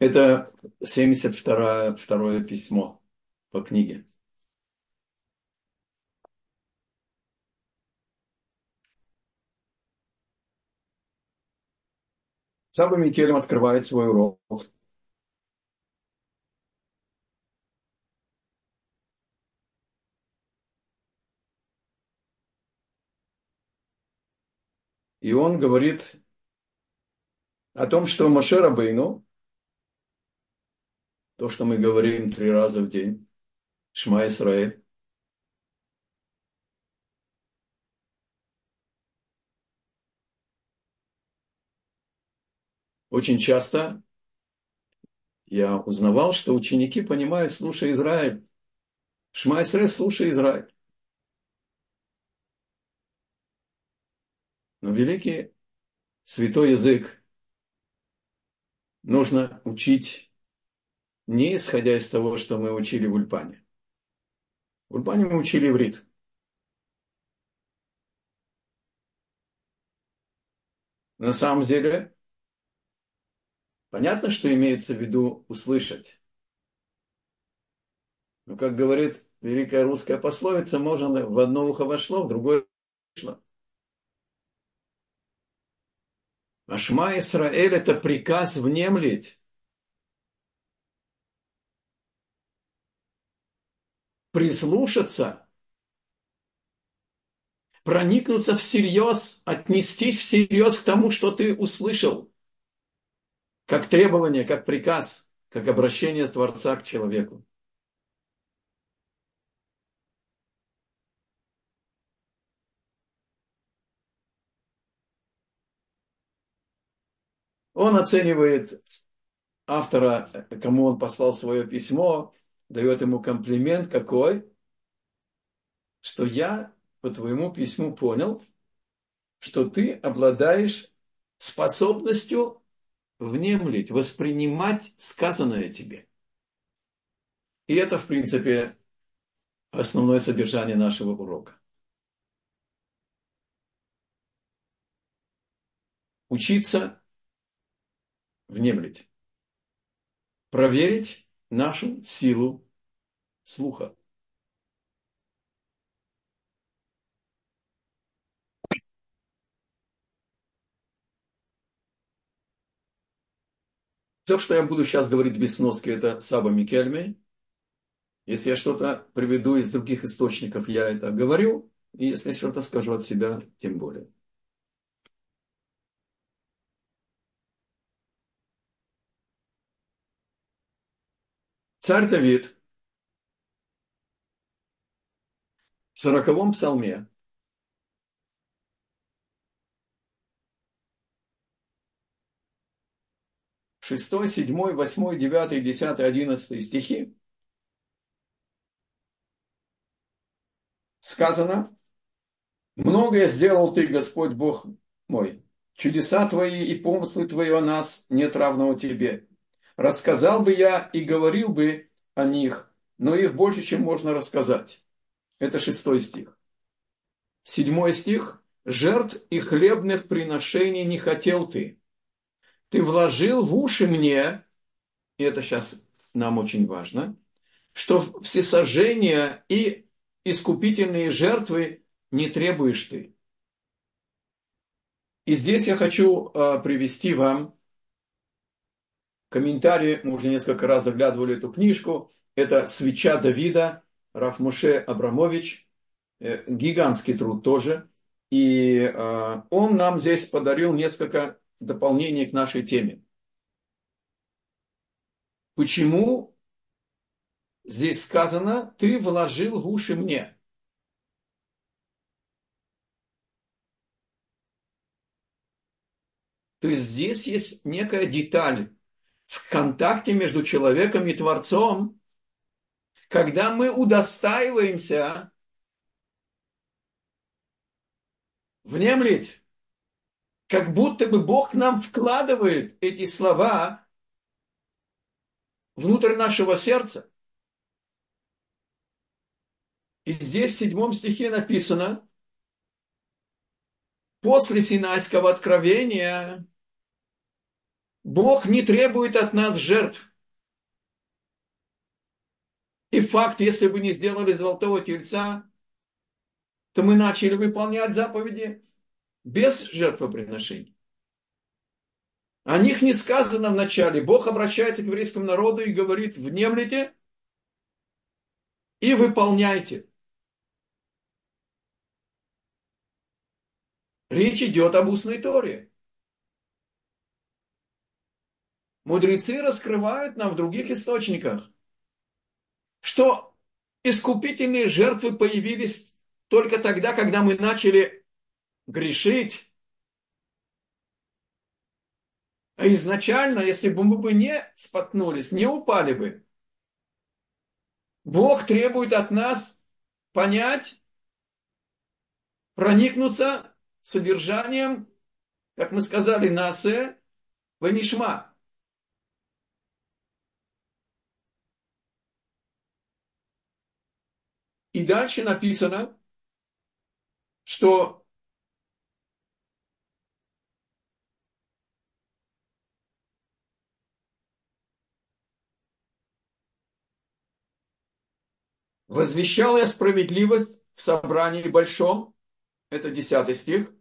Это 72 второе письмо по книге. Саба Микелем открывает свой урок. И он говорит о том, что Моше Рабейну, то, что мы говорим три раза в день, Шма Исраэль, очень часто я узнавал, что ученики понимают, слушай Израиль, Шма Исраэль, слушай Израиль. Но великий святой язык нужно учить не исходя из того, что мы учили в Ульпане. В Ульпане мы учили иврит. На самом деле, понятно, что имеется в виду услышать. Но, как говорит великая русская пословица, можно в одно ухо вошло, в другое вышло. Ашма Исраэль – это приказ внемлить. Прислушаться, проникнуться всерьез, отнестись всерьез к тому, что ты услышал, как требование, как приказ, как обращение Творца к человеку. Он оценивает автора, кому он послал свое письмо, дает ему комплимент какой, что я по твоему письму понял, что ты обладаешь способностью внемлить, воспринимать сказанное тебе. И это, в принципе, основное содержание нашего урока. Учиться внемлить. Проверить нашу силу слуха. То, что я буду сейчас говорить без сноски, это Саба Микельме. Если я что-то приведу из других источников, я это говорю. И если что-то скажу от себя, тем более. Царь Давид в сороковом псалме. Шестой, седьмой, восьмой, девятый, десятый, одиннадцатый стихи. Сказано, многое сделал ты, Господь Бог мой, чудеса твои и помыслы твои о нас нет равного тебе. Рассказал бы я и говорил бы о них, но их больше, чем можно рассказать. Это шестой стих. Седьмой стих. Жертв и хлебных приношений не хотел ты. Ты вложил в уши мне, и это сейчас нам очень важно, что всесожжения и искупительные жертвы не требуешь ты. И здесь я хочу э, привести вам комментарии, мы уже несколько раз заглядывали эту книжку, это «Свеча Давида», Раф Муше Абрамович, э, гигантский труд тоже. И э, он нам здесь подарил несколько дополнений к нашей теме. Почему здесь сказано «ты вложил в уши мне»? То есть здесь есть некая деталь, в контакте между человеком и Творцом, когда мы удостаиваемся внемлить, как будто бы Бог нам вкладывает эти слова внутрь нашего сердца. И здесь в седьмом стихе написано, после Синайского откровения Бог не требует от нас жертв. И факт, если бы не сделали золотого тельца, то мы начали выполнять заповеди без жертвоприношений. О них не сказано в начале. Бог обращается к еврейскому народу и говорит, внемлите и выполняйте. Речь идет об устной Торе. Мудрецы раскрывают нам в других источниках, что искупительные жертвы появились только тогда, когда мы начали грешить. А изначально, если бы мы бы не споткнулись, не упали бы, Бог требует от нас понять, проникнуться содержанием, как мы сказали, насе, ванишма. И дальше написано, что возвещал я справедливость в собрании большом, это десятый стих,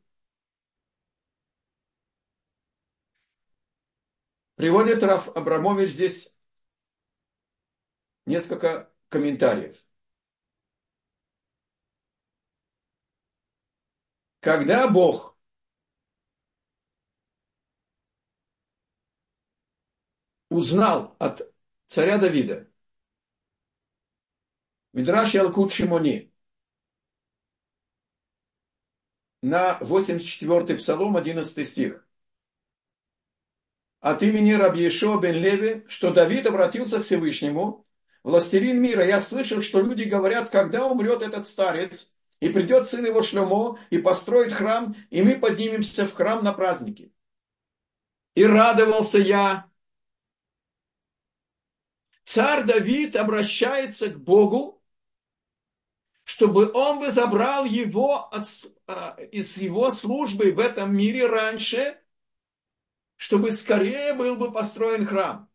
приводит Раф Абрамович здесь несколько комментариев. Когда Бог узнал от царя Давида, Мидраш Ялкут Шимони, на 84-й псалом, 11 стих. От имени Рабьешо бен Леви, что Давид обратился к Всевышнему, властелин мира, я слышал, что люди говорят, когда умрет этот старец, и придет сын его Шлемо и построит храм, и мы поднимемся в храм на праздники. И радовался я. Царь Давид обращается к Богу, чтобы он бы забрал его от, а, из его службы в этом мире раньше, чтобы скорее был бы построен храм.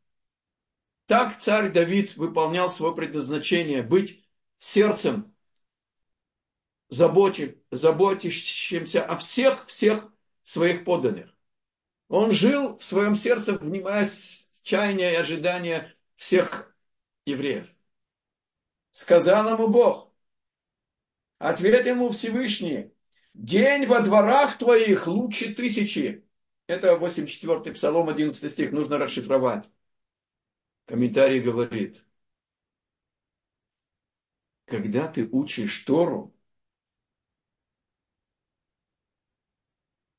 Так царь Давид выполнял свое предназначение, быть сердцем заботи, заботящимся о всех-всех своих подданных. Он жил в своем сердце, внимая чаяния и ожидания всех евреев. Сказал ему Бог, ответ ему Всевышний, день во дворах твоих лучше тысячи. Это 84-й псалом, 11 стих, нужно расшифровать. Комментарий говорит, когда ты учишь Тору,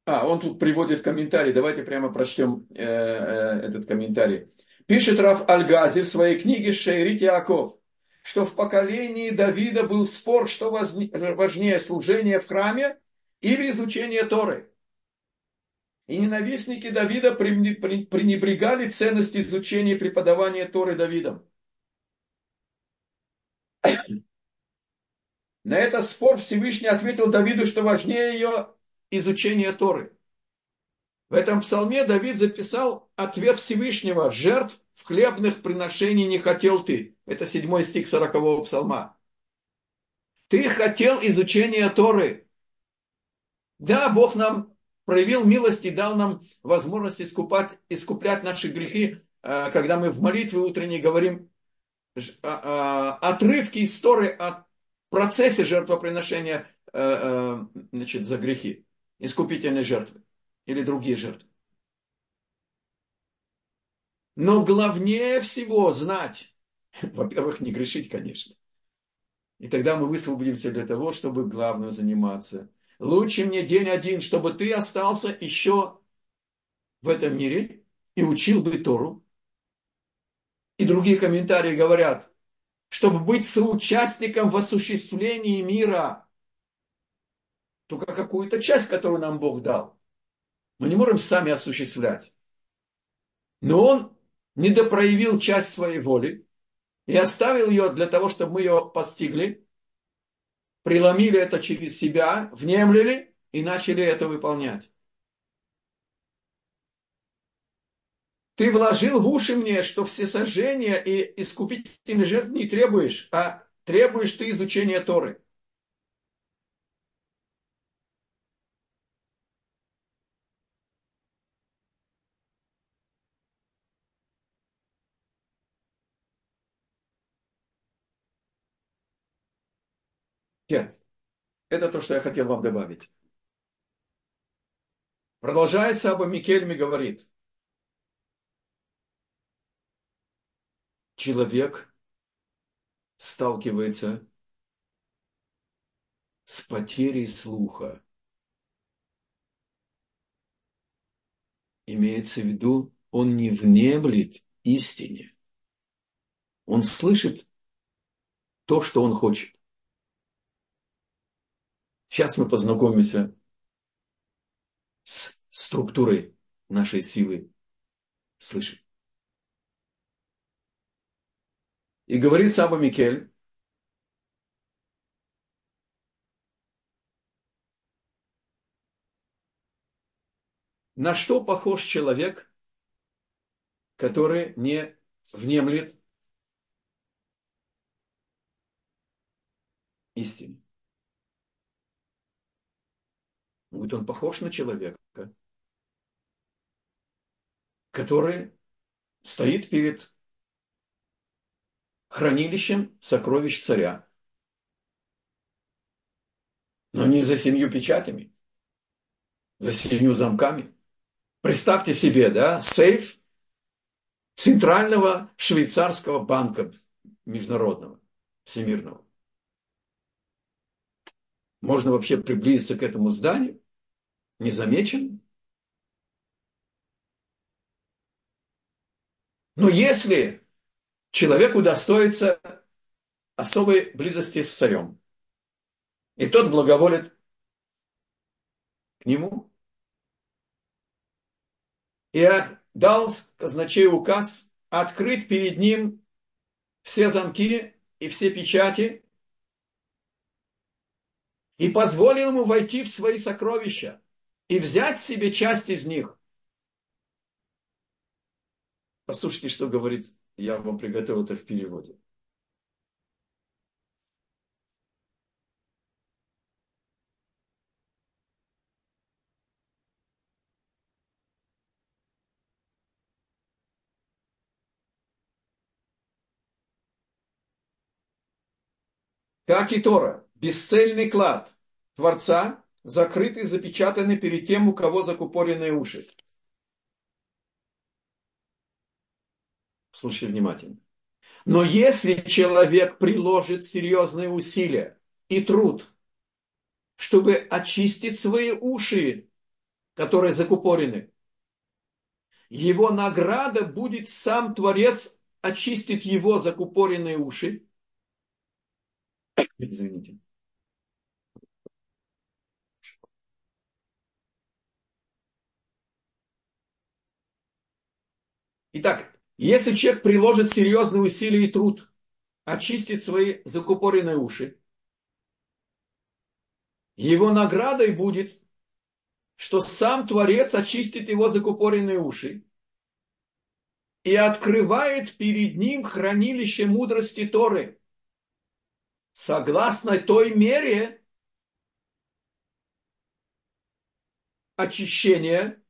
А, он тут приводит комментарий. Давайте прямо прочтем э, э, этот комментарий. Пишет Раф Альгази в своей книге «Шейрит Яков», что в поколении Давида был спор, что важнее, служение в храме или изучение Торы. И ненавистники Давида пренебрегали ценность изучения и преподавания Торы Давидом. На этот спор Всевышний ответил Давиду, что важнее ее изучения Торы. В этом псалме Давид записал ответ Всевышнего. Жертв в хлебных приношений не хотел ты. Это седьмой стих сорокового псалма. Ты хотел изучения Торы. Да, Бог нам проявил милость и дал нам возможность искупать, искуплять наши грехи, э, когда мы в молитве утренней говорим а, а, отрывки из Торы о процессе жертвоприношения э, э, значит, за грехи искупительной жертвы или другие жертвы. Но главнее всего знать, во-первых, не грешить, конечно. И тогда мы высвободимся для того, чтобы главным заниматься. Лучше мне день один, чтобы ты остался еще в этом мире и учил бы Тору. И другие комментарии говорят, чтобы быть соучастником в осуществлении мира – только какую-то часть, которую нам Бог дал. Мы не можем сами осуществлять. Но Он недопроявил часть своей воли и оставил ее для того, чтобы мы ее постигли, преломили это через себя, внемлили и начали это выполнять. ты вложил в уши мне, что все сожжения и искупительных жертв не требуешь, а требуешь ты изучения Торы. Нет, это то, что я хотел вам добавить. Продолжается Аба Микельми говорит. Человек сталкивается с потерей слуха. Имеется в виду, он не внемлет истине. Он слышит то, что он хочет. Сейчас мы познакомимся с структурой нашей силы слышать. И говорит Саба Микель, на что похож человек, который не внемлет истине. Говорит, он похож на человека, который стоит перед хранилищем сокровищ царя. Но не за семью печатями, за семью замками. Представьте себе, да, сейф Центрального швейцарского банка международного, всемирного. Можно вообще приблизиться к этому зданию незамеченным. Но если человек удостоится особой близости с царем, и тот благоволит к нему, и дал казначею указ открыть перед ним все замки и все печати, и позволил ему войти в свои сокровища и взять себе часть из них. Послушайте, что говорит, я вам приготовил это в переводе. Как и Тора, бесцельный клад Творца, закрытый, запечатанный перед тем, у кого закупоренные уши. Слушайте внимательно. Но если человек приложит серьезные усилия и труд, чтобы очистить свои уши, которые закупорены, его награда будет сам Творец очистить его закупоренные уши. Извините. Итак, если человек приложит серьезные усилия и труд, очистит свои закупоренные уши, его наградой будет, что сам Творец очистит его закупоренные уши и открывает перед ним хранилище мудрости Торы, согласно той мере очищения,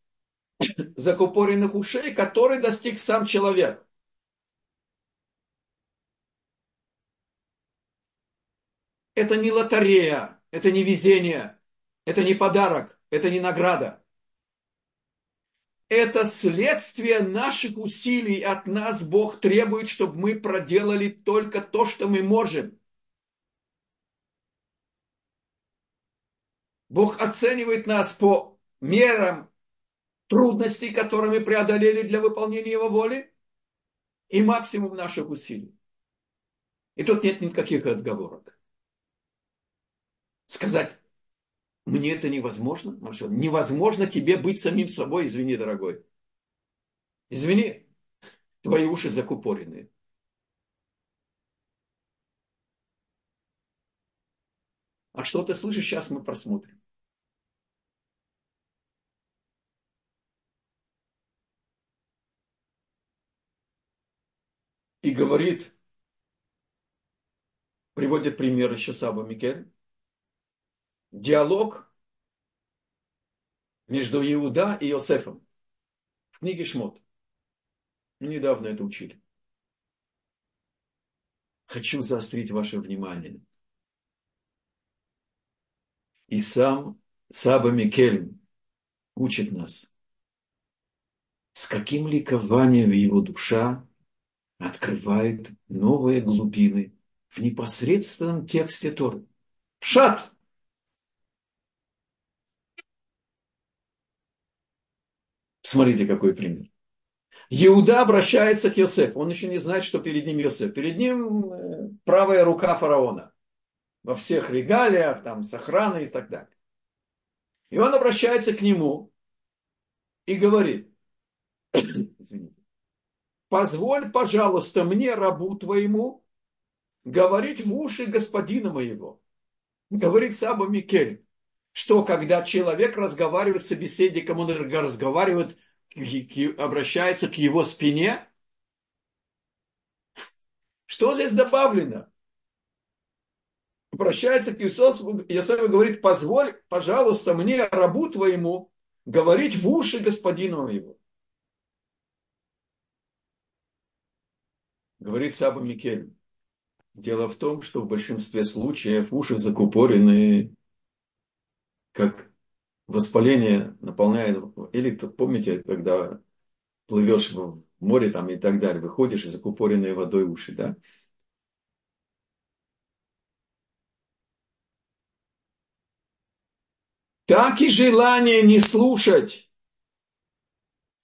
закупоренных ушей, который достиг сам человек. Это не лотерея, это не везение, это не подарок, это не награда. Это следствие наших усилий. От нас Бог требует, чтобы мы проделали только то, что мы можем. Бог оценивает нас по мерам трудностей, которые мы преодолели для выполнения Его воли, и максимум наших усилий. И тут нет никаких отговорок. Сказать, мне это невозможно, Маша, невозможно тебе быть самим собой, извини, дорогой. Извини, твои уши закупоренные. А что ты слышишь, сейчас мы просмотрим. Говорит, приводит пример еще Саба Микель, диалог между Иуда и Иосифом в книге Шмот. Мы недавно это учили. Хочу заострить ваше внимание. И сам Саба Микель учит нас, с каким ликованием его душа открывает новые глубины в непосредственном тексте Торы. Пшат! Смотрите, какой пример. Иуда обращается к Йосефу. Он еще не знает, что перед ним Йосеф. Перед ним э, правая рука фараона. Во всех регалиях, там, с охраной и так далее. И он обращается к нему и говорит, позволь, пожалуйста, мне, рабу твоему, говорить в уши господина моего. Говорит Саба Микель, что когда человек разговаривает с собеседником, он разговаривает обращается к его спине. Что здесь добавлено? Обращается к Иисусу, Иосиф говорит, позволь, пожалуйста, мне, рабу твоему, говорить в уши господину его. Говорит Саба Микель. Дело в том, что в большинстве случаев уши закупорены, как воспаление наполняет, или помните, когда плывешь в море там и так далее, выходишь и закупоренные водой уши, да? Так и желание не слушать.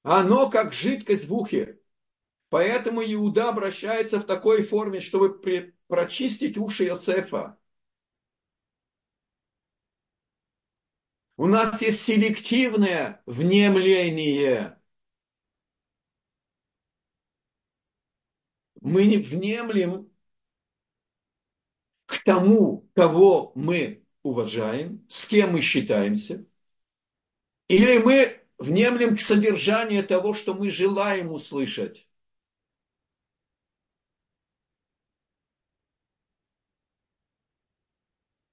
Оно как жидкость в ухе. Поэтому Иуда обращается в такой форме, чтобы прочистить уши Иосифа. У нас есть селективное внемление. Мы не внемлем к тому, кого мы уважаем, с кем мы считаемся, или мы внемлем к содержанию того, что мы желаем услышать.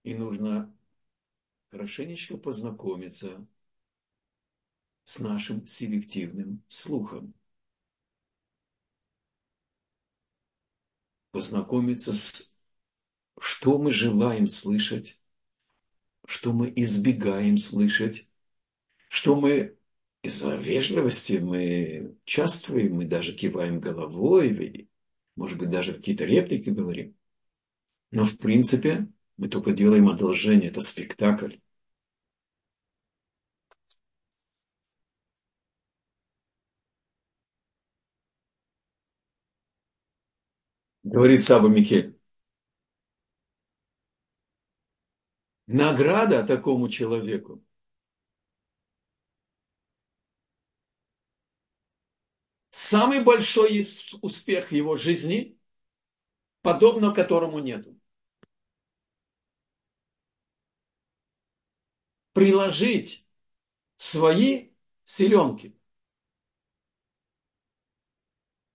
И нужно хорошенечко познакомиться с нашим селективным слухом. Познакомиться с что мы желаем слышать, что мы избегаем слышать, что мы из-за вежливости мы участвуем, мы даже киваем головой, может быть, даже какие-то реплики говорим. Но в принципе мы только делаем одолжение, это спектакль. Говорит Саба Микель. Награда такому человеку самый большой успех его жизни, подобного которому нету. Приложить свои селенки.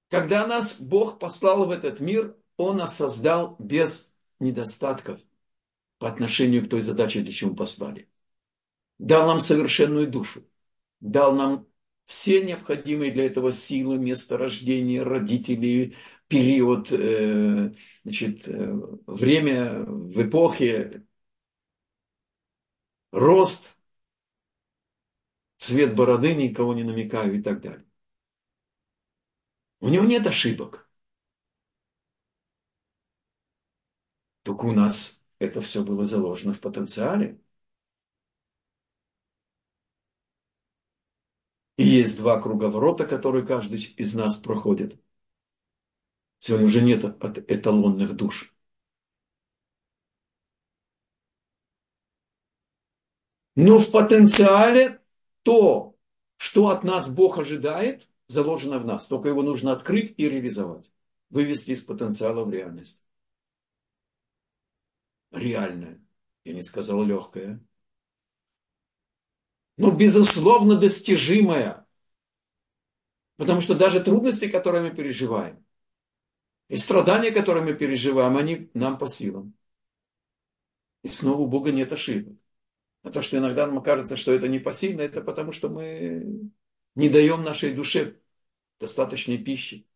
Когда нас Бог послал в этот мир, Он нас создал без недостатков по отношению к той задаче, для чего послали. Дал нам совершенную душу. Дал нам все необходимые для этого силы, место рождения, родителей, период, э, значит, э, время в эпохе рост, цвет бороды, никого не намекаю и так далее. У него нет ошибок. Только у нас это все было заложено в потенциале. И есть два круговорота, которые каждый из нас проходит. Сегодня уже нет эталонных душ. Но в потенциале то, что от нас Бог ожидает, заложено в нас. Только его нужно открыть и реализовать. Вывести из потенциала в реальность. Реальное. Я не сказал легкое. Но безусловно достижимое. Потому что даже трудности, которые мы переживаем, И страдания, которые мы переживаем, они нам по силам. И снова у Бога нет ошибок. А то, что иногда нам кажется, что это не посильно, это потому, что мы не даем нашей душе достаточной пищи.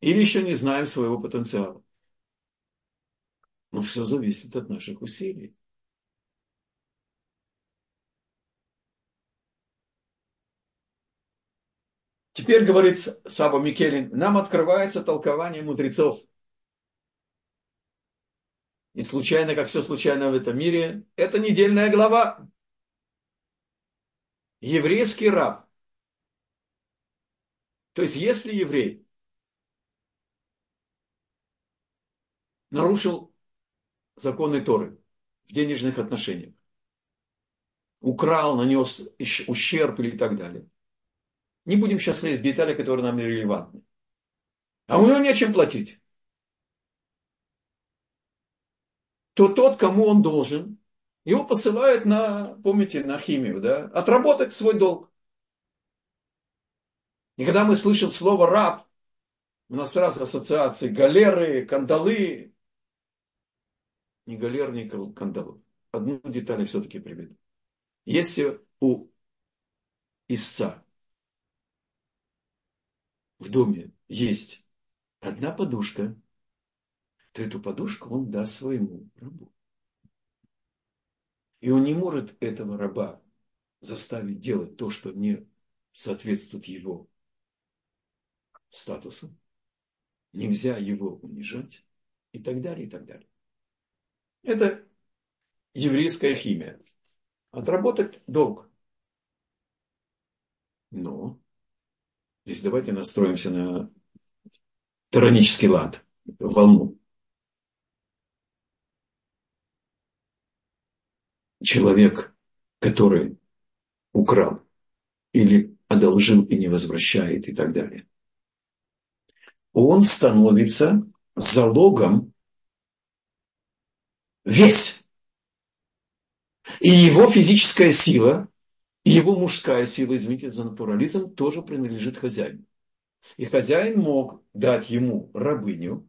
Или еще не знаем своего потенциала. Но все зависит от наших усилий. Теперь, говорит Саба Микелин, нам открывается толкование мудрецов – и случайно, как все случайно в этом мире, это недельная глава. Еврейский раб. То есть, если еврей нарушил законы Торы в денежных отношениях, украл, нанес ущерб или так далее. Не будем сейчас лезть в детали, которые нам релевантны. А у него нечем платить. То тот, кому он должен, его посылают на, помните, на химию, да, отработать свой долг. И когда мы слышим слово раб, у нас сразу ассоциации галеры, кандалы. Не галер, не кандалы. Одну деталь я все-таки приведу. Если у истца в доме есть одна подушка, то эту подушку он даст своему рабу. И он не может этого раба заставить делать то, что не соответствует его статусу. Нельзя его унижать и так далее, и так далее. Это еврейская химия. Отработать долг. Но здесь давайте настроимся на тиранический лад, волну. Человек, который украл или одолжил и не возвращает и так далее, он становится залогом весь. И его физическая сила, и его мужская сила, извините за натурализм, тоже принадлежит хозяину. И хозяин мог дать ему рабыню,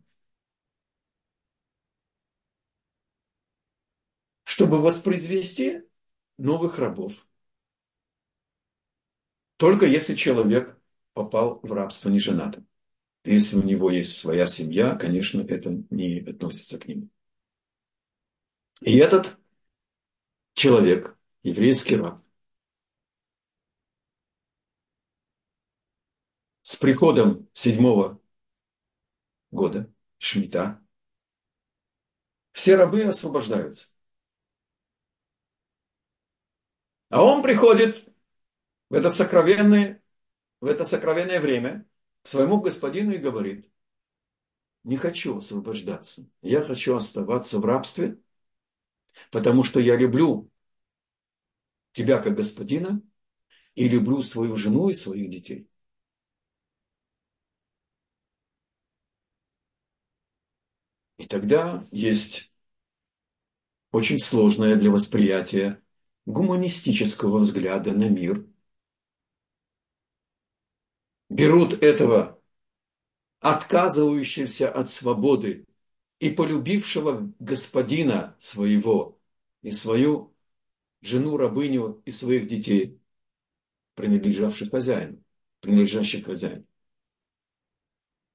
чтобы воспроизвести новых рабов. Только если человек попал в рабство неженатым. Если у него есть своя семья, конечно, это не относится к нему. И этот человек, еврейский раб, с приходом седьмого года, Шмита, все рабы освобождаются. А он приходит в это сокровенное, в это сокровенное время к своему господину и говорит, не хочу освобождаться, я хочу оставаться в рабстве, потому что я люблю тебя как господина и люблю свою жену и своих детей. И тогда есть очень сложное для восприятия гуманистического взгляда на мир, берут этого отказывающегося от свободы и полюбившего господина своего и свою жену-рабыню и своих детей, принадлежавших хозяину, принадлежащих хозяину.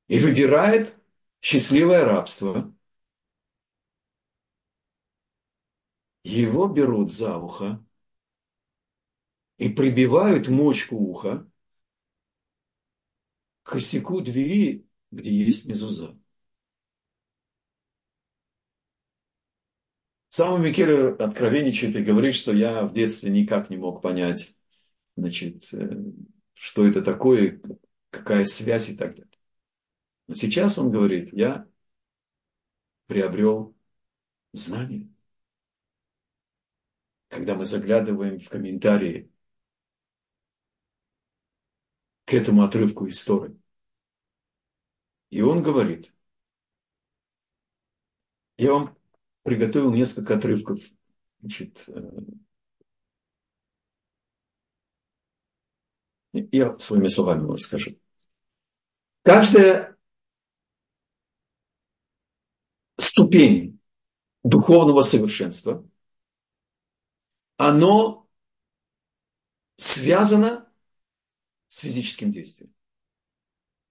И выбирает счастливое рабство – его берут за ухо и прибивают мочку уха к косяку двери, где есть мезуза. Сам Микеле откровенничает и говорит, что я в детстве никак не мог понять, значит, э, что это такое, какая связь и так далее. Но сейчас он говорит, я приобрел знание когда мы заглядываем в комментарии к этому отрывку истории. И он говорит, я вам приготовил несколько отрывков. Значит, э, я своими словами вам расскажу. Каждая ступень духовного совершенства, оно связано с физическим действием.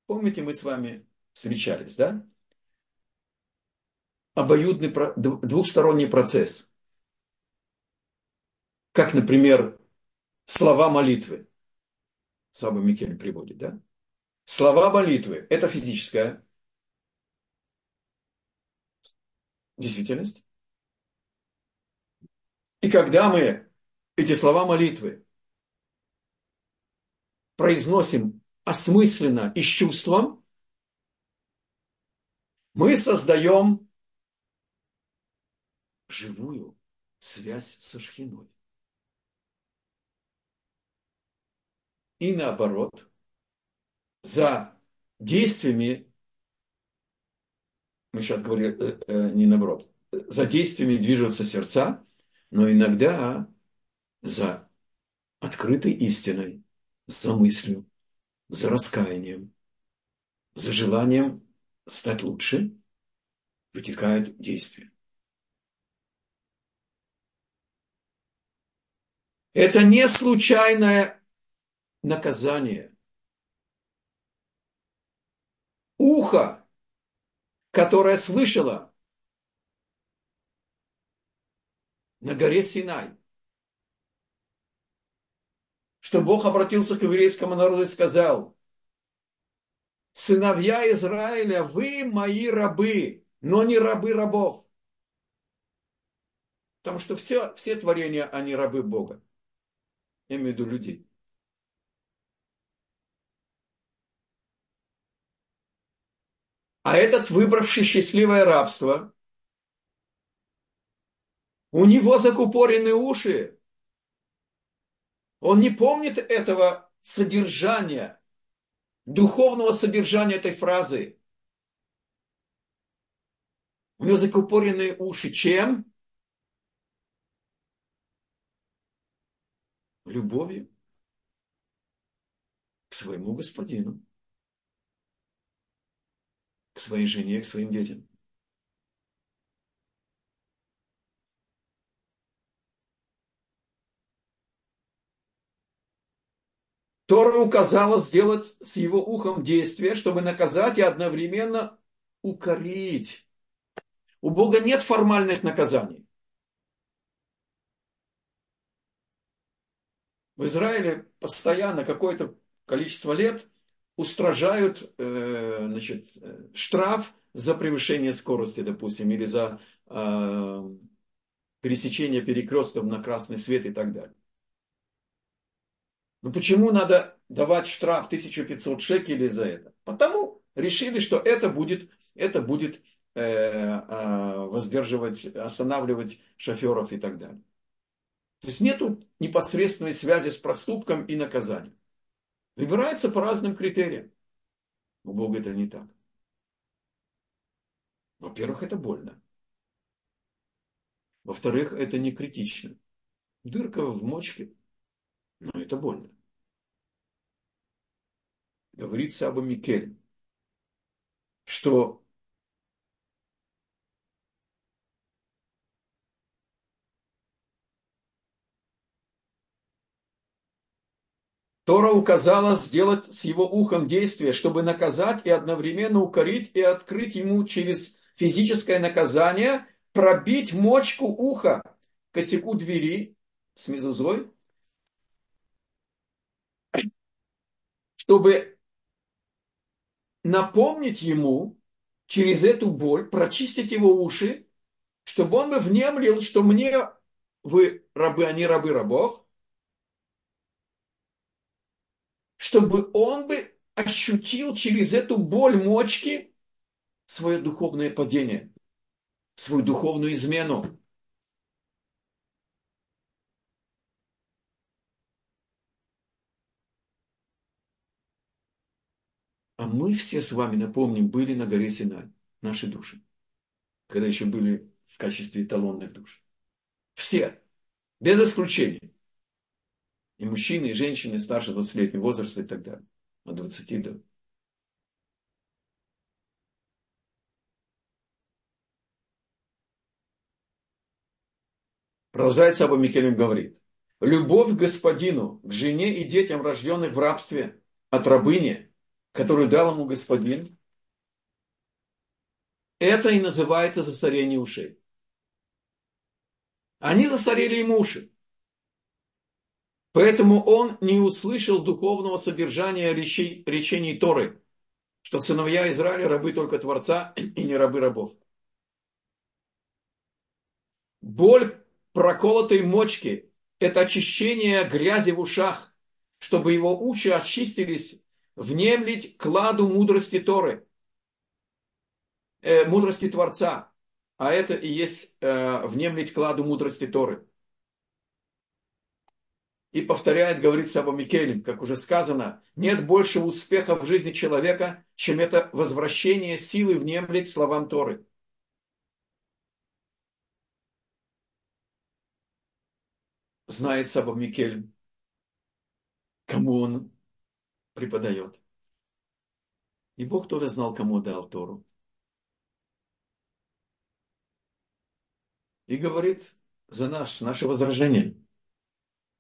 Помните, мы с вами встречались, да? Обоюдный двухсторонний процесс. Как, например, слова молитвы. Саба Микель приводит, да? Слова молитвы – это физическая действительность. И когда мы эти слова молитвы произносим осмысленно и с чувством, мы создаем живую связь со Шхиной. И наоборот, за действиями, мы сейчас говорим э, э, не наоборот, за действиями движутся сердца, но иногда за открытой истиной, за мыслью, за раскаянием, за желанием стать лучше, вытекает действие. Это не случайное наказание. Ухо, которое слышало на горе Синай, что Бог обратился к еврейскому народу и сказал, сыновья Израиля, вы мои рабы, но не рабы рабов. Потому что все, все творения, они рабы Бога. Я имею в виду людей. А этот, выбравший счастливое рабство, у него закупорены уши. Он не помнит этого содержания, духовного содержания этой фразы. У него закупорены уши чем? Любовью к своему господину к своей жене, к своим детям. Тора указала сделать с его ухом действие, чтобы наказать и одновременно укорить. У Бога нет формальных наказаний. В Израиле постоянно какое-то количество лет устражают э, значит, штраф за превышение скорости, допустим, или за э, пересечение перекрестков на красный свет и так далее. Но почему надо давать штраф 1500 шекелей за это? Потому решили, что это будет, это будет э, э, воздерживать, останавливать шоферов и так далее. То есть нет непосредственной связи с проступком и наказанием. Выбирается по разным критериям. У Бога это не так. Во-первых, это больно. Во-вторых, это не критично. Дырка в мочке, но это больно. Говорится об Микеле, что Тора указала сделать с его ухом действие, чтобы наказать и одновременно укорить и открыть ему через физическое наказание, пробить мочку уха, косяку двери с мезузой, чтобы напомнить ему через эту боль, прочистить его уши, чтобы он бы внемлил, что мне вы рабы, не рабы рабов, чтобы он бы ощутил через эту боль мочки свое духовное падение, свою духовную измену. А мы все с вами, напомним, были на горе Синай, наши души, когда еще были в качестве эталонных душ. Все, без исключения. И мужчины, и женщины старше 20-летнего возраста и так далее. От 20 до Продолжает Саба Микелем говорит. Любовь к господину, к жене и детям, рожденных в рабстве, от рабыни, которую дал ему господин, это и называется засорение ушей. Они засорили ему уши. Поэтому он не услышал духовного содержания речей, речений Торы, что сыновья Израиля рабы только Творца и не рабы рабов. Боль проколотой мочки – это очищение грязи в ушах, чтобы его уши очистились, внемлить кладу мудрости Торы, э, мудрости Творца. А это и есть э, внемлить кладу мудрости Торы. И повторяет, говорит Саба Микелем, как уже сказано, нет больше успеха в жизни человека, чем это возвращение силы внемлить словам Торы. знает Саба Микель, кому он преподает. И Бог тоже знал, кому дал Тору. И говорит за наш, наше возражение.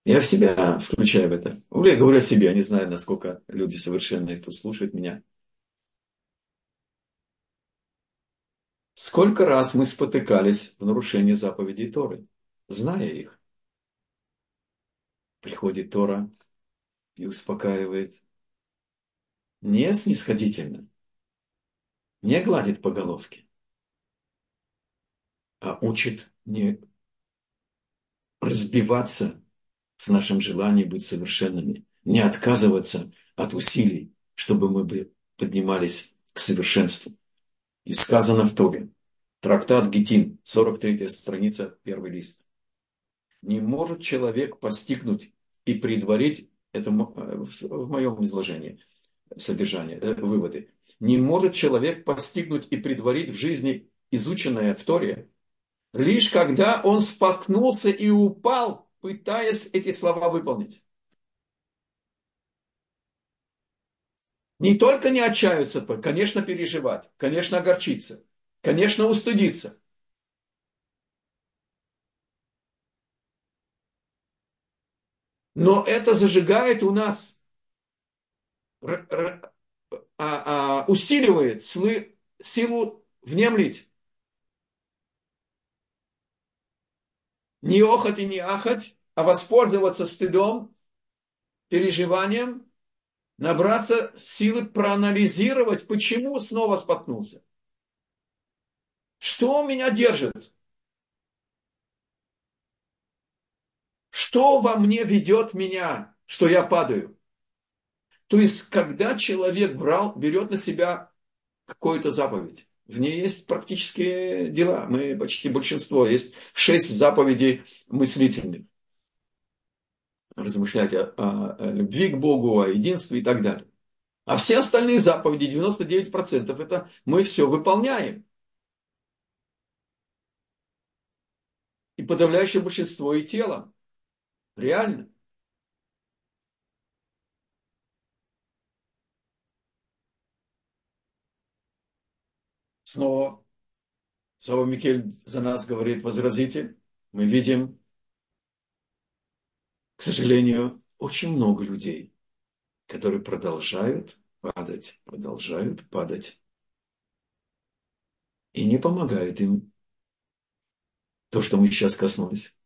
Я в себя включаю в это. Я говорю о себе, я не знаю, насколько люди совершенные, кто слушает меня. Сколько раз мы спотыкались в нарушении заповедей Торы, зная их приходит Тора и успокаивает. Не снисходительно, не гладит по головке, а учит не разбиваться в нашем желании быть совершенными, не отказываться от усилий, чтобы мы бы поднимались к совершенству. И сказано в Торе, трактат Гетин, 43 страница, первый лист. Не может человек постигнуть и предварить, это э, в моем изложении, содержание, э, выводы. Не может человек постигнуть и предварить в жизни изученное в Торе, лишь когда он споткнулся и упал, пытаясь эти слова выполнить. Не только не отчаяться, конечно, переживать, конечно, огорчиться, конечно, устыдиться. Но это зажигает у нас, усиливает силу внемлить. Не охать и не ахать, а воспользоваться стыдом, переживанием, набраться силы проанализировать, почему снова споткнулся. Что меня держит? Что во мне ведет меня, что я падаю? То есть, когда человек брал, берет на себя какую-то заповедь, в ней есть практические дела. Мы почти большинство. Есть шесть заповедей мыслительных. Размышлять о, о, о любви к Богу, о единстве и так далее. А все остальные заповеди, 99%, это мы все выполняем. И подавляющее большинство и телом. Реально. Снова Сава Микель за нас говорит, возразите. Мы видим, к сожалению, очень много людей, которые продолжают падать, продолжают падать. И не помогает им то, что мы сейчас коснулись.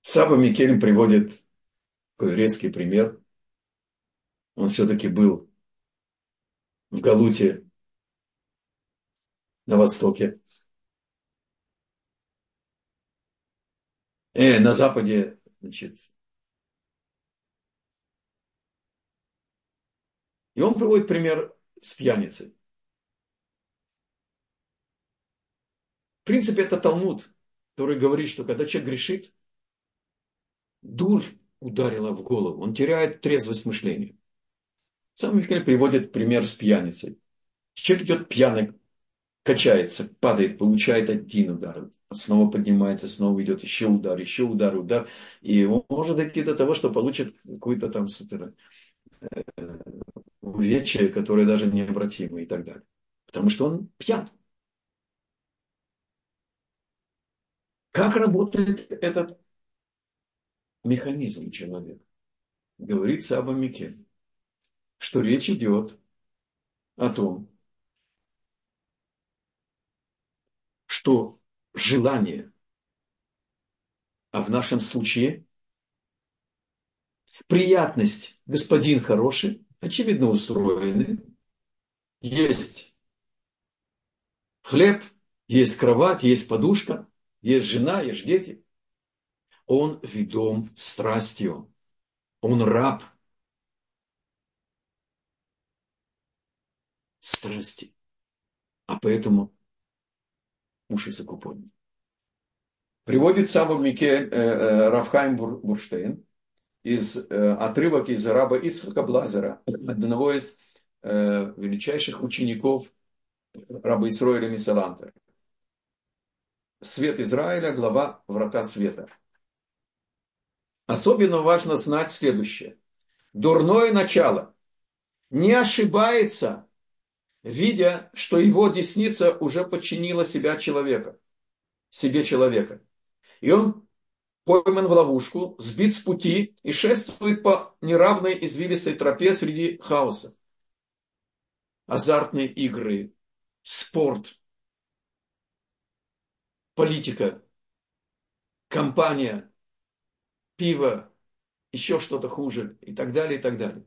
Саба Микель приводит такой резкий пример. Он все-таки был в Галуте на востоке. Э, на западе, значит. И он приводит пример с пьяницей. В принципе, это Талмуд, который говорит, что когда человек грешит, дурь ударила в голову, он теряет трезвость мышления. Сам Михаил приводит пример с пьяницей. Человек идет пьяный, качается, падает, получает один удар, снова поднимается, снова идет еще удар, еще удар, удар. И он может дойти до того, что получит какую-то там э, увечье, которое даже необратимо и так далее. Потому что он пьян. Как работает этот механизм человека? Говорится об Амике, что речь идет о том, что желание, а в нашем случае приятность, господин хороший, очевидно устроены, есть хлеб, есть кровать, есть подушка, есть жена, есть дети. Он ведом страстью. Он раб страсти. А поэтому уши закупорены. Приводит сам Мике э, э, Рафхайм Бурштейн из э, отрывок из раба Ицхака Блазера, одного из э, величайших учеников раба Исроиля Мисаланта. Свет Израиля, глава Врата Света. Особенно важно знать следующее. Дурное начало не ошибается, видя, что его десница уже подчинила себя человека, себе человека. И он пойман в ловушку, сбит с пути и шествует по неравной извилистой тропе среди хаоса. Азартные игры, спорт, политика, компания, пиво, еще что-то хуже и так далее, и так далее.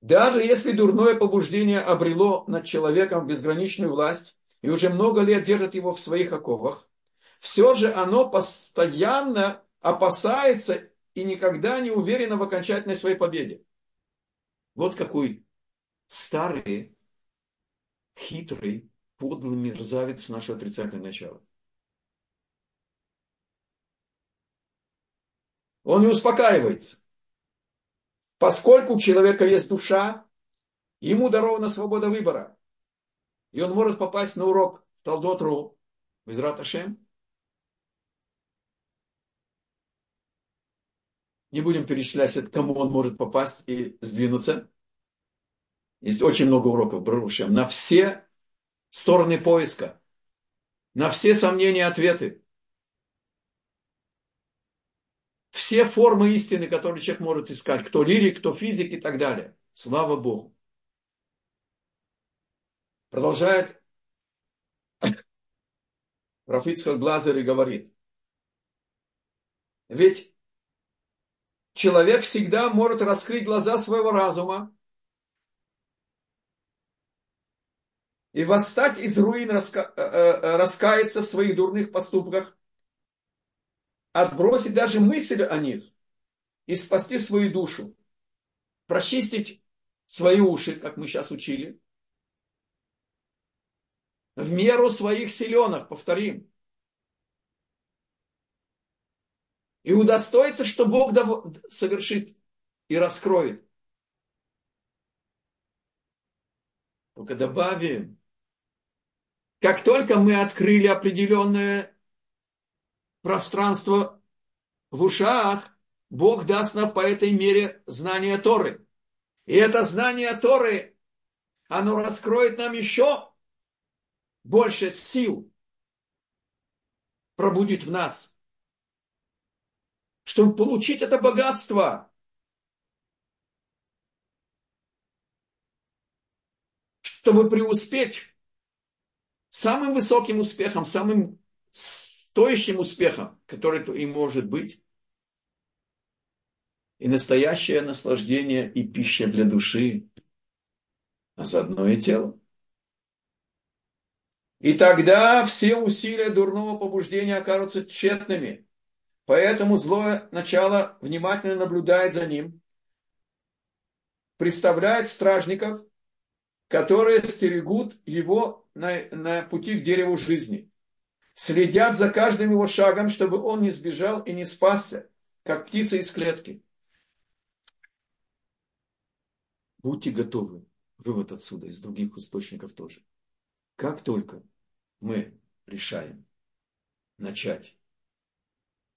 Даже если дурное побуждение обрело над человеком безграничную власть и уже много лет держит его в своих оковах, все же оно постоянно опасается и никогда не уверено в окончательной своей победе. Вот какой старый, хитрый, подлый мерзавец наше отрицательное начало. Он не успокаивается. Поскольку у человека есть душа, ему дарована свобода выбора. И он может попасть на урок Талдотру в Израташем. Не будем перечислять, к кому он может попасть и сдвинуться. Есть очень много уроков Барушем на все стороны поиска, на все сомнения ответы. Все формы истины, которые человек может искать. Кто лирик, кто физик и так далее. Слава Богу. Продолжает Рафицхак Глазер и говорит. Ведь человек всегда может раскрыть глаза своего разума и восстать из руин, раска... Э, э, раскаяться в своих дурных поступках отбросить даже мысль о них и спасти свою душу, прочистить свои уши, как мы сейчас учили, в меру своих силенок, повторим. И удостоится, что Бог совершит и раскроет. Только добавим, как только мы открыли определенное пространство в ушах, Бог даст нам по этой мере знание Торы. И это знание Торы, оно раскроет нам еще больше сил, пробудит в нас, чтобы получить это богатство. Чтобы преуспеть самым высоким успехом, самым стоящим успехом, который и может быть, и настоящее наслаждение и пища для души, а заодно и тело. И тогда все усилия дурного побуждения окажутся тщетными. Поэтому злое начало внимательно наблюдает за ним, представляет стражников, которые стерегут его на, на пути к дереву жизни следят за каждым его шагом, чтобы он не сбежал и не спасся, как птица из клетки. Будьте готовы. Вывод отсюда, из других источников тоже. Как только мы решаем начать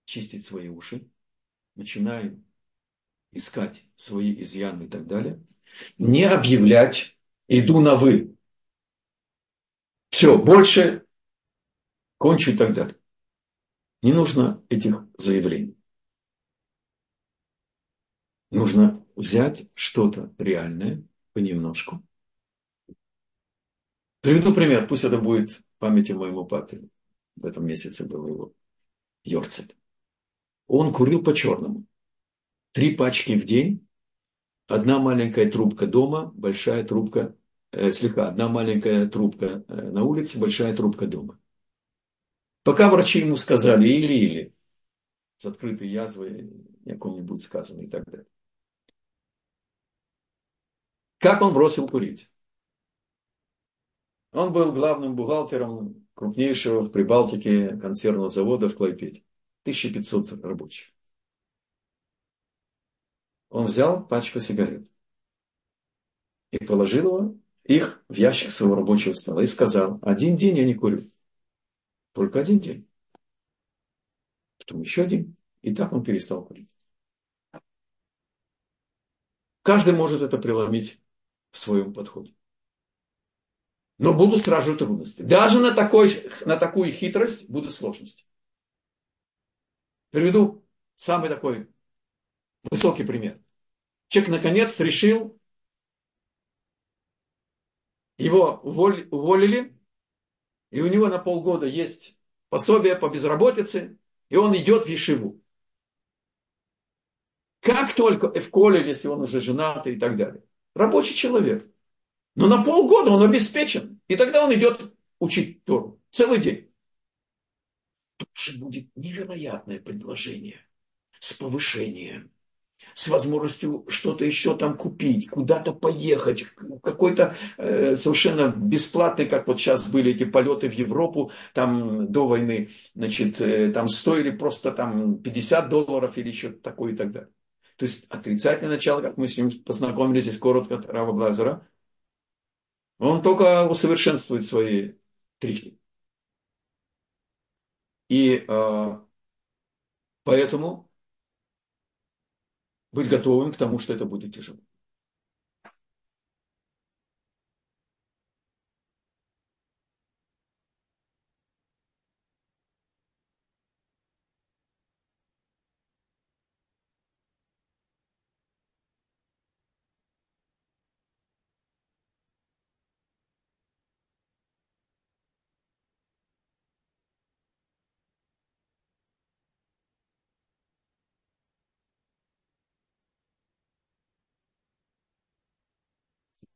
чистить свои уши, начинаем искать свои изъяны и так далее, не объявлять «иду на вы». Все, больше кончу и так далее. Не нужно этих заявлений. Нужно взять что-то реальное понемножку. Приведу пример, пусть это будет в памяти моему папе. В этом месяце был его Йорцет. Он курил по-черному. Три пачки в день, одна маленькая трубка дома, большая трубка, э, слегка, одна маленькая трубка э, на улице, большая трубка дома. Пока врачи ему сказали или-или, с открытой язвой, о ком-нибудь сказано и так далее. Как он бросил курить? Он был главным бухгалтером крупнейшего в Прибалтике консервного завода в Клайпеде. 1500 рабочих. Он взял пачку сигарет и положил их в ящик своего рабочего стола и сказал, один день я не курю. Только один день. Потом еще один. И так он перестал курить. Каждый может это преломить в своем подходе. Но будут сразу трудности. Даже на, такой, на такую хитрость будут сложности. Приведу самый такой высокий пример. Человек наконец решил, его уволили, и у него на полгода есть пособие по безработице, и он идет в Ешиву. Как только в коле, если он уже женатый и так далее. Рабочий человек. Но на полгода он обеспечен. И тогда он идет учить Тору. Целый день. Тут же будет невероятное предложение с повышением, с возможностью что-то еще там купить, куда-то поехать, какой-то э, совершенно бесплатный, как вот сейчас были эти полеты в Европу, там до войны, значит, э, там стоили просто там 50 долларов или еще такое и так далее. То есть отрицательное начало, как мы с ним познакомились здесь коротко от Рава Блазера, он только усовершенствует свои трихи. И э, поэтому быть готовым к тому, что это будет тяжело.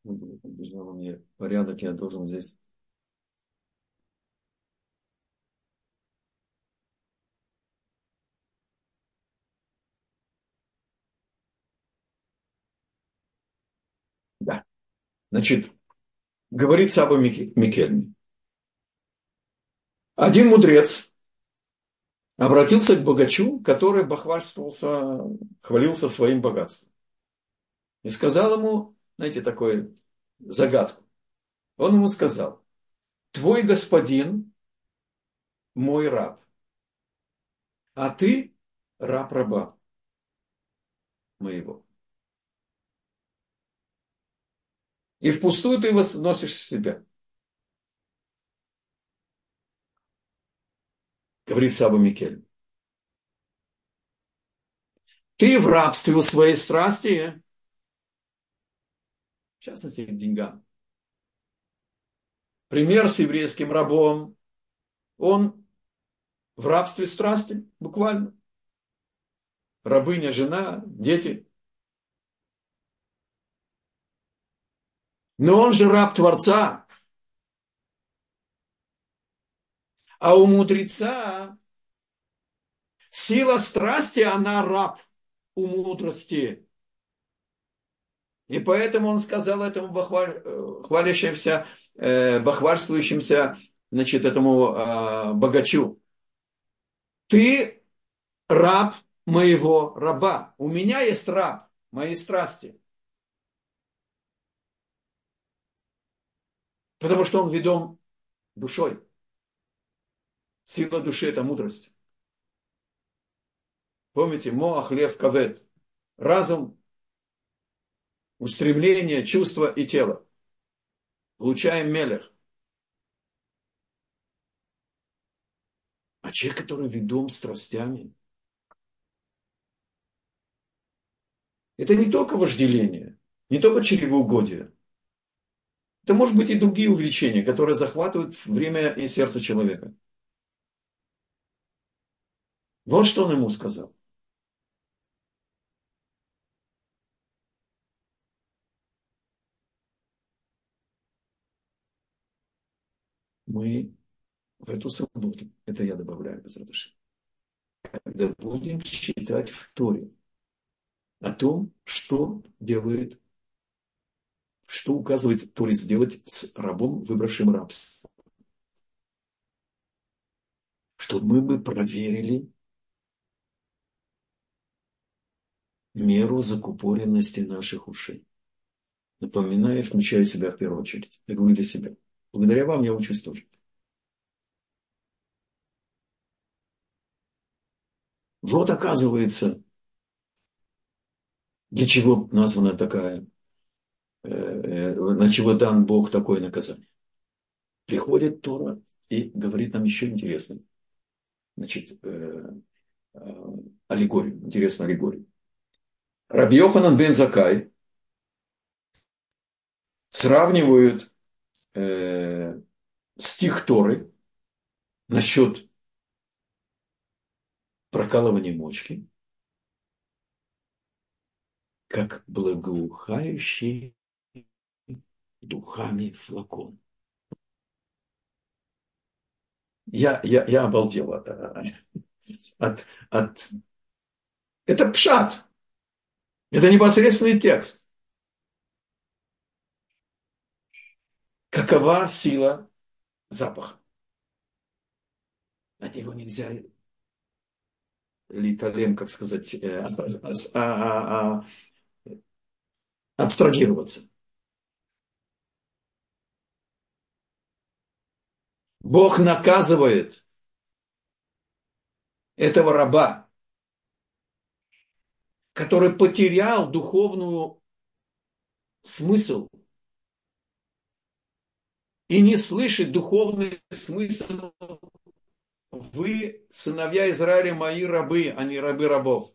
Бежало мне порядок, я должен здесь Да. Значит, говорит Саба Микельми. Один мудрец обратился к богачу, который бахвальствовался, хвалился своим богатством. И сказал ему, знаете, такую загадку. Он ему сказал, твой господин мой раб, а ты раб раба моего. И впустую ты возносишь себя. Говорит Саба Микель. Ты в рабстве у своей страсти, частности, к деньгам. Пример с еврейским рабом. Он в рабстве страсти, буквально. Рабыня, жена, дети. Но он же раб Творца. А у мудреца сила страсти, она раб у мудрости. И поэтому он сказал этому бахваль, э, хвалящимся, э, бахвальствующимся, значит, этому э, богачу. Ты раб моего раба. У меня есть раб, мои страсти. Потому что он ведом душой. Сила души – это мудрость. Помните, Моах, Лев, Кавет. Разум устремление, чувство и тело. Получаем мелех. А человек, который ведом страстями, это не только вожделение, не только чревоугодие. Это может быть и другие увлечения, которые захватывают время и сердце человека. Вот что он ему сказал. Мы в эту субботу, это я добавляю без радушия, когда будем читать в Торе о том, что делает, что указывает Торе сделать с рабом, выбравшим рабство. Чтобы мы бы проверили меру закупоренности наших ушей. Напоминаю, включаю себя в первую очередь. Я говорю для себя. Благодаря вам я учусь тоже. Вот оказывается, для чего названа такая, э, э, на чего дан Бог такое наказание. Приходит Тора и говорит нам еще интересно. Значит, э, аллегорию, интересную аллегорию. Раби Йоханан бен Закай сравнивают э, стих Торы насчет прокалывания мочки как благоухающий духами флакон. Я, я, я обалдел от, от, от... Это пшат. Это непосредственный текст. Какова сила запаха? От него нельзя литалем, как сказать, э, а, а, а, абстрагироваться. Бог наказывает этого раба, который потерял духовную смысл и не слышит духовный смысл. Вы, сыновья Израиля, мои рабы, а не рабы рабов.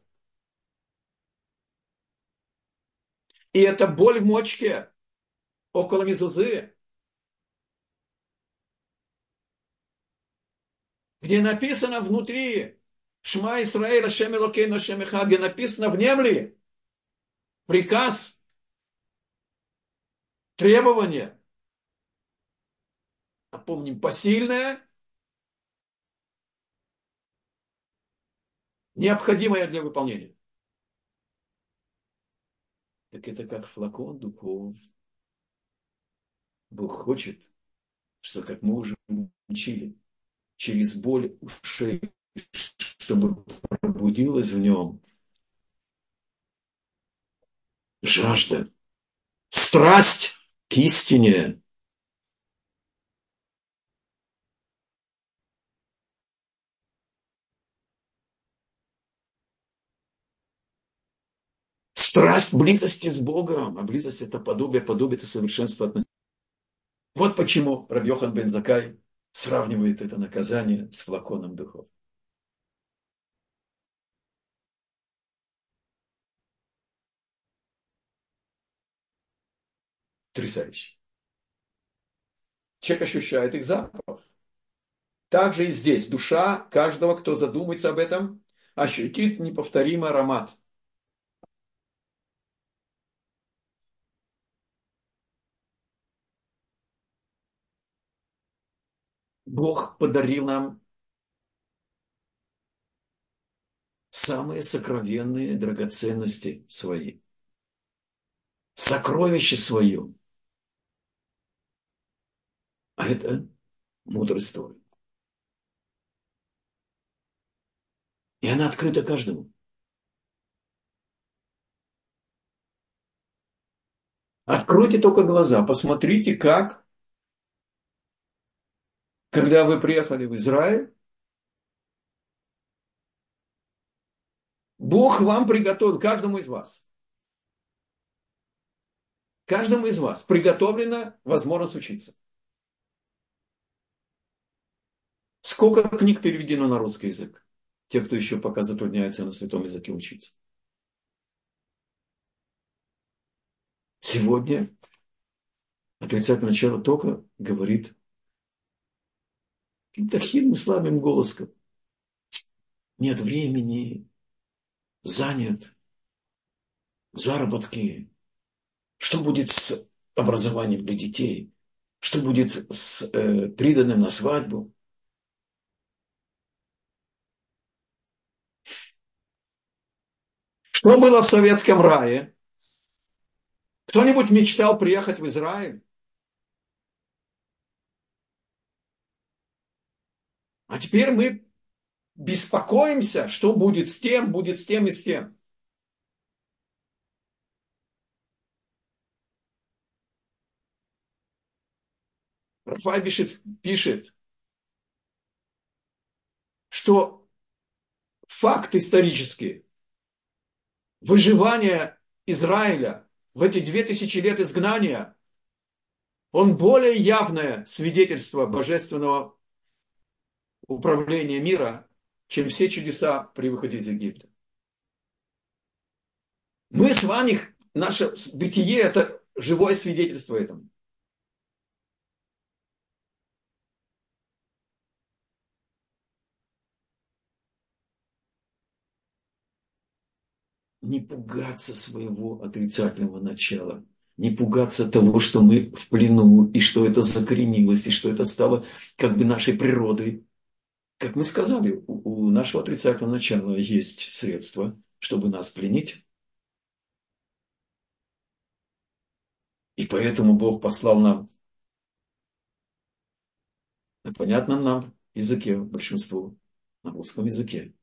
И это боль в мочке около мезузы, где написано внутри Шма Исраэль, Ашем Элокейну, Ашем Эхад, где написано внемли приказ, требование. Напомним, посильное, необходимое для выполнения. Так это как флакон духов. Бог хочет, что, как мы уже учили, через боль ушей чтобы пробудилась в нем жажда, страсть к истине. Страсть близости с Богом, а близость это подобие, подобие это совершенство отношений. Вот почему Рабьохан бен Закай сравнивает это наказание с флаконом духов. Потрясающе. Человек ощущает их запах. Также и здесь душа каждого, кто задумается об этом, ощутит неповторимый аромат. Бог подарил нам самые сокровенные драгоценности свои. Сокровище свое. А это мудрость Торы. И она открыта каждому. Откройте только глаза, посмотрите, как, когда вы приехали в Израиль, Бог вам приготовил, каждому из вас, каждому из вас приготовлена возможность учиться. Сколько книг переведено на русский язык? Те, кто еще пока затрудняется на святом языке учиться. Сегодня отрицательное начало только говорит таким слабым голосом. Нет времени, занят, заработки. Что будет с образованием для детей? Что будет с э, приданным на свадьбу? Что было в советском рае? Кто-нибудь мечтал приехать в Израиль? А теперь мы беспокоимся, что будет с тем, будет с тем и с тем. Рафай пишет, что факт исторический выживания Израиля в эти две тысячи лет изгнания, он более явное свидетельство божественного управления мира, чем все чудеса при выходе из Египта. Мы с вами, наше бытие – это живое свидетельство этому. не пугаться своего отрицательного начала, не пугаться того, что мы в плену, и что это закоренилось, и что это стало как бы нашей природой. Как мы сказали, у, нашего отрицательного начала есть средства, чтобы нас пленить. И поэтому Бог послал нам на понятном нам языке, большинству, на русском языке,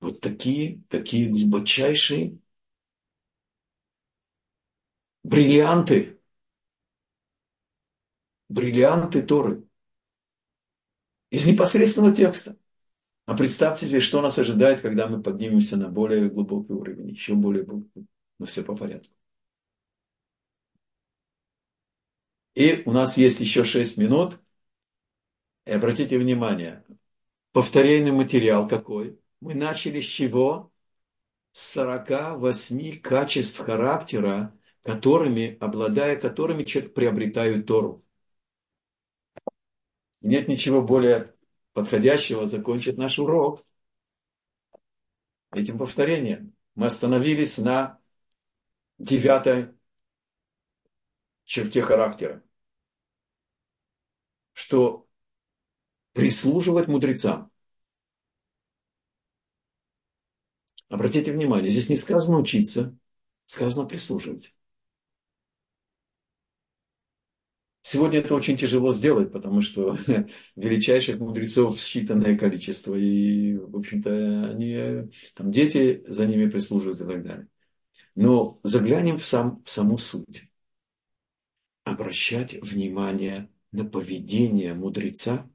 вот такие, такие глубочайшие бриллианты, бриллианты Торы из непосредственного текста. А представьте себе, что нас ожидает, когда мы поднимемся на более глубокий уровень, еще более глубокий. Но все по порядку. И у нас есть еще 6 минут. И обратите внимание, повторение материал какой? Мы начали с чего? С 48 качеств характера, которыми, обладая которыми человек приобретает Тору. Нет ничего более подходящего закончить наш урок этим повторением. Мы остановились на девятой черте характера, что прислуживать мудрецам. Обратите внимание, здесь не сказано учиться, сказано прислуживать. Сегодня это очень тяжело сделать, потому что величайших мудрецов считанное количество, и, в общем-то, они, там, дети за ними прислуживают и так далее. Но заглянем в, сам, в саму суть. Обращать внимание на поведение мудреца,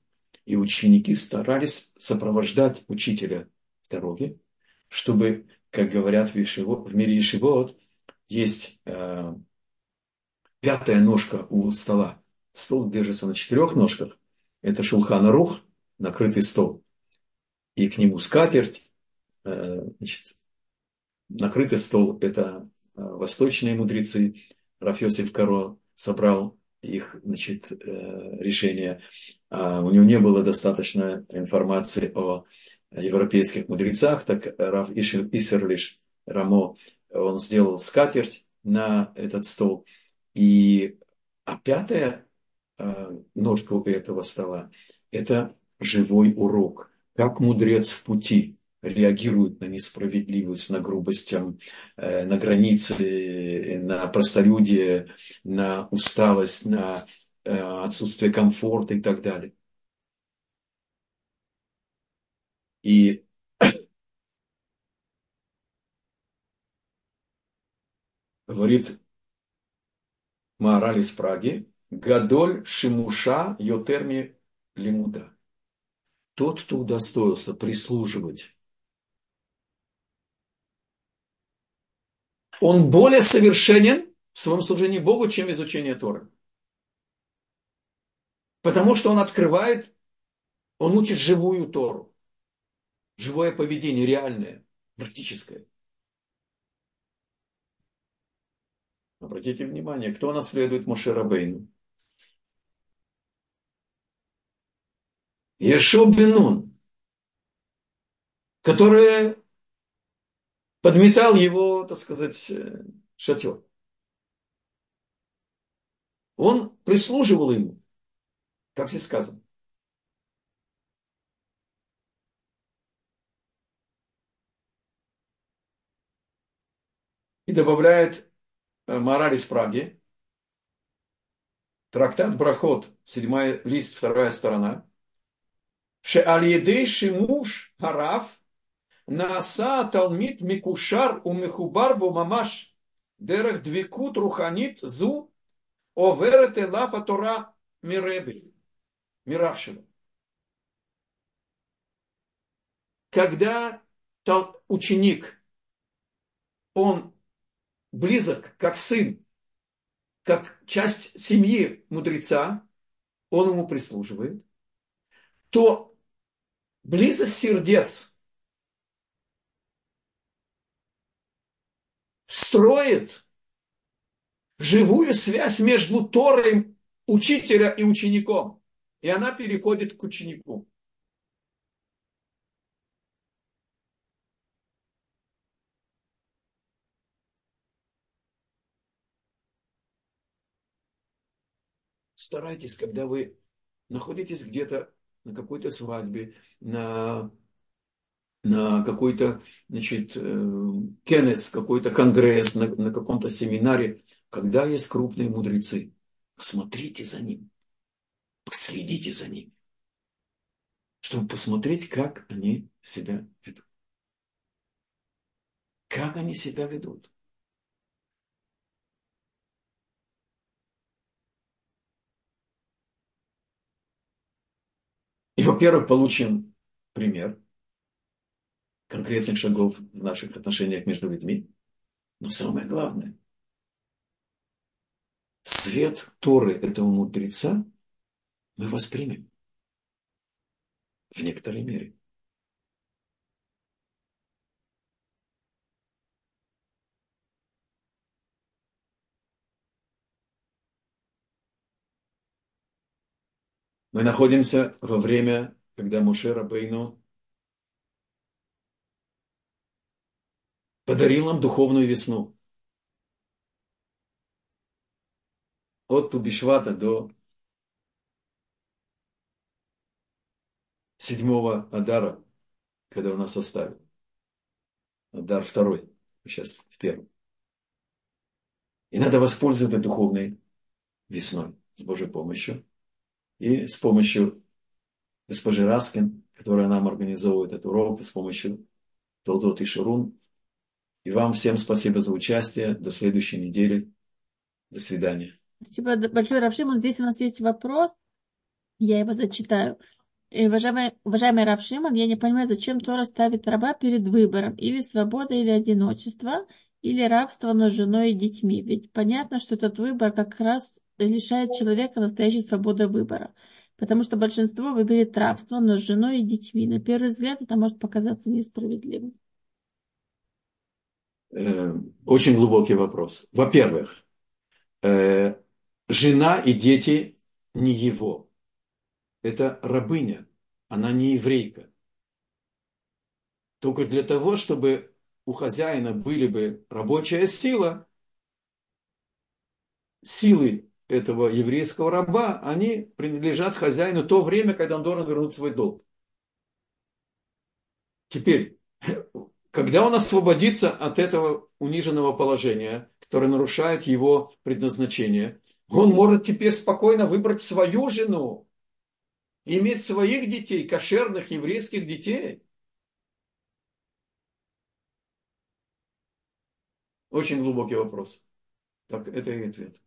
и ученики старались сопровождать учителя в дороге, чтобы, как говорят в, Ешивот, в мире Ешивот, есть э, пятая ножка у стола. Стол держится на четырех ножках. Это шулхана рух, накрытый стол. И к нему скатерть. Э, значит, накрытый стол – это э, восточные мудрецы. Рафьосиф Каро собрал их значит, э, решение. А у него не было достаточно информации о европейских мудрецах, так Раф Исерлиш Рамо, он сделал скатерть на этот стол. И, а пятая э, ножка у этого стола – это живой урок. Как мудрец в пути реагирует на несправедливость, на грубость, э, на границы, на простолюдие, на усталость, на э, отсутствие комфорта и так далее. И говорит Маораль из Праги, Гадоль Шимуша Йотерми Лимуда. Тот, кто удостоился прислуживать, он более совершенен в своем служении Богу, чем изучение Торы. Потому что он открывает Он учит живую Тору. Живое поведение, реальное, практическое. Обратите внимание, кто наследует Мошерабейну? Ешо Бенун, который подметал его, так сказать, э, шатер. Он прислуживал ему, как здесь сказано. И добавляет э, мораль из Праги, трактат Брахот, седьмой лист, вторая сторона, Шеаль-Едей Шимуш Хараф Нааса Талмит Микушар у Мехубар Мамаш Дерех Двикут Руханит Зу Оверет Элафа Тора Миребель Миравшина. Когда ученик, он близок, как сын, как часть семьи мудреца, он ему прислуживает, то близость сердец строит живую связь между Торой учителя и учеником. И она переходит к ученику. Старайтесь, когда вы находитесь где-то на какой-то свадьбе, на, на какой-то, значит, э, кенес, какой-то конгресс, на, на каком-то семинаре, когда есть крупные мудрецы, посмотрите за ним, последите за ними, чтобы посмотреть, как они себя ведут. Как они себя ведут. И, во-первых, получим пример конкретных шагов в наших отношениях между людьми. Но самое главное, свет Торы этого мудреца мы воспримем в некоторой мере. Мы находимся во время, когда Муше Рабейну подарил нам духовную весну. От Тубишвата до седьмого Адара, когда он нас оставил. Адар второй, сейчас в первом. И надо воспользоваться духовной весной с Божьей помощью. И с помощью госпожи Раскин, которая нам организовывает этот урок, и с помощью Толдот и Шурун. И вам всем спасибо за участие. До следующей недели. До свидания. Спасибо большое, Равшимон. Здесь у нас есть вопрос. Я его зачитаю. И, уважаемый, уважаемый Равшимон, я не понимаю, зачем Тора ставит раба перед выбором. Или свобода, или одиночество, или рабство, с женой и детьми. Ведь понятно, что этот выбор как раз лишает человека настоящей свободы выбора. Потому что большинство выберет рабство, с женой и детьми. На первый взгляд это может показаться несправедливым. Э, очень глубокий вопрос. Во-первых, э, жена и дети не его. Это рабыня. Она не еврейка. Только для того, чтобы у хозяина были бы рабочая сила, силы этого еврейского раба, они принадлежат хозяину то время, когда он должен вернуть свой долг. Теперь, когда он освободится от этого униженного положения, которое нарушает его предназначение, он может теперь спокойно выбрать свою жену, иметь своих детей, кошерных еврейских детей. Очень глубокий вопрос. Так, это и ответ.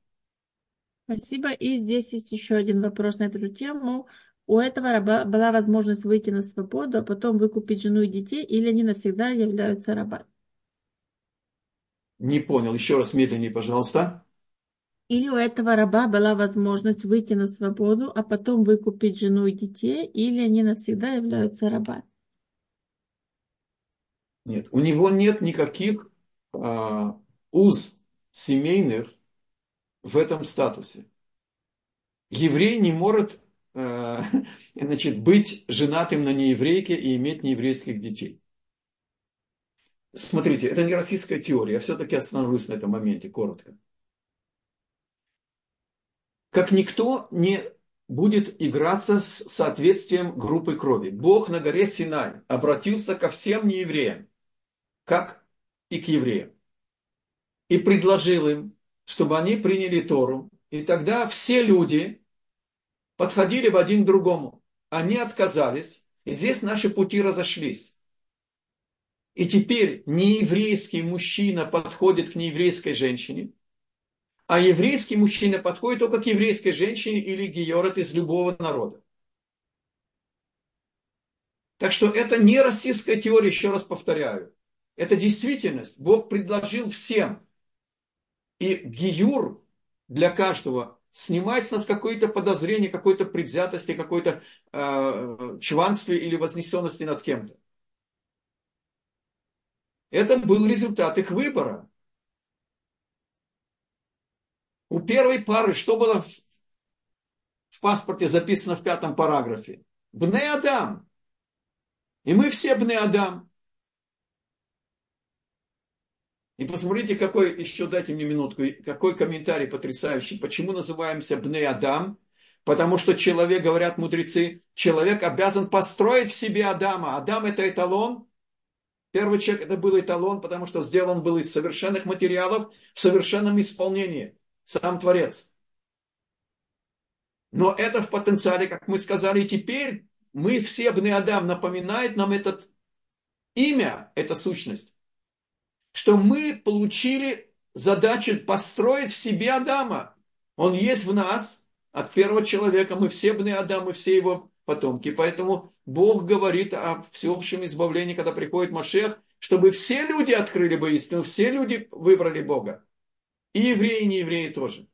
Спасибо. И здесь есть еще один вопрос на эту тему. У этого раба была возможность выйти на свободу, а потом выкупить жену и детей, или они навсегда являются рабами? Не понял. Еще раз медленнее, пожалуйста. Или у этого раба была возможность выйти на свободу, а потом выкупить жену и детей, или они навсегда являются рабами? Нет, у него нет никаких уз семейных в этом статусе. Еврей не может а, значит, быть женатым на нееврейке и иметь нееврейских детей. Смотрите, это не российская теория, я все-таки остановлюсь на этом моменте коротко как никто не будет играться с соответствием группы крови. Бог на горе Синай обратился ко всем неевреям, как и к евреям, и предложил им, чтобы они приняли Тору. И тогда все люди подходили в один другому. Они отказались, и здесь наши пути разошлись. И теперь нееврейский мужчина подходит к нееврейской женщине, а еврейский мужчина подходит только к еврейской женщине или георат из любого народа. Так что это не российская теория, еще раз повторяю. Это действительность. Бог предложил всем. И гиюр для каждого снимает с нас какое-то подозрение, какое-то предвзятости, какое-то э, чванстве или вознесенности над кем-то. Это был результат их выбора. У первой пары что было в, в паспорте записано в пятом параграфе? Бне Адам. И мы все Бне Адам. И посмотрите, какой, еще дайте мне минутку, какой комментарий потрясающий. Почему называемся Бне Адам? Потому что человек, говорят мудрецы, человек обязан построить в себе Адама. Адам это эталон. Первый человек это был эталон, потому что сделан был из совершенных материалов в совершенном исполнении сам Творец. Но это в потенциале, как мы сказали, и теперь мы все, Бны Адам, напоминает нам этот имя, эта сущность, что мы получили задачу построить в себе Адама. Он есть в нас, от первого человека, мы все Бны Адам, мы все его потомки. Поэтому Бог говорит о всеобщем избавлении, когда приходит Машех, чтобы все люди открыли бы истину, все люди выбрали Бога. И евреи, и не евреи тоже.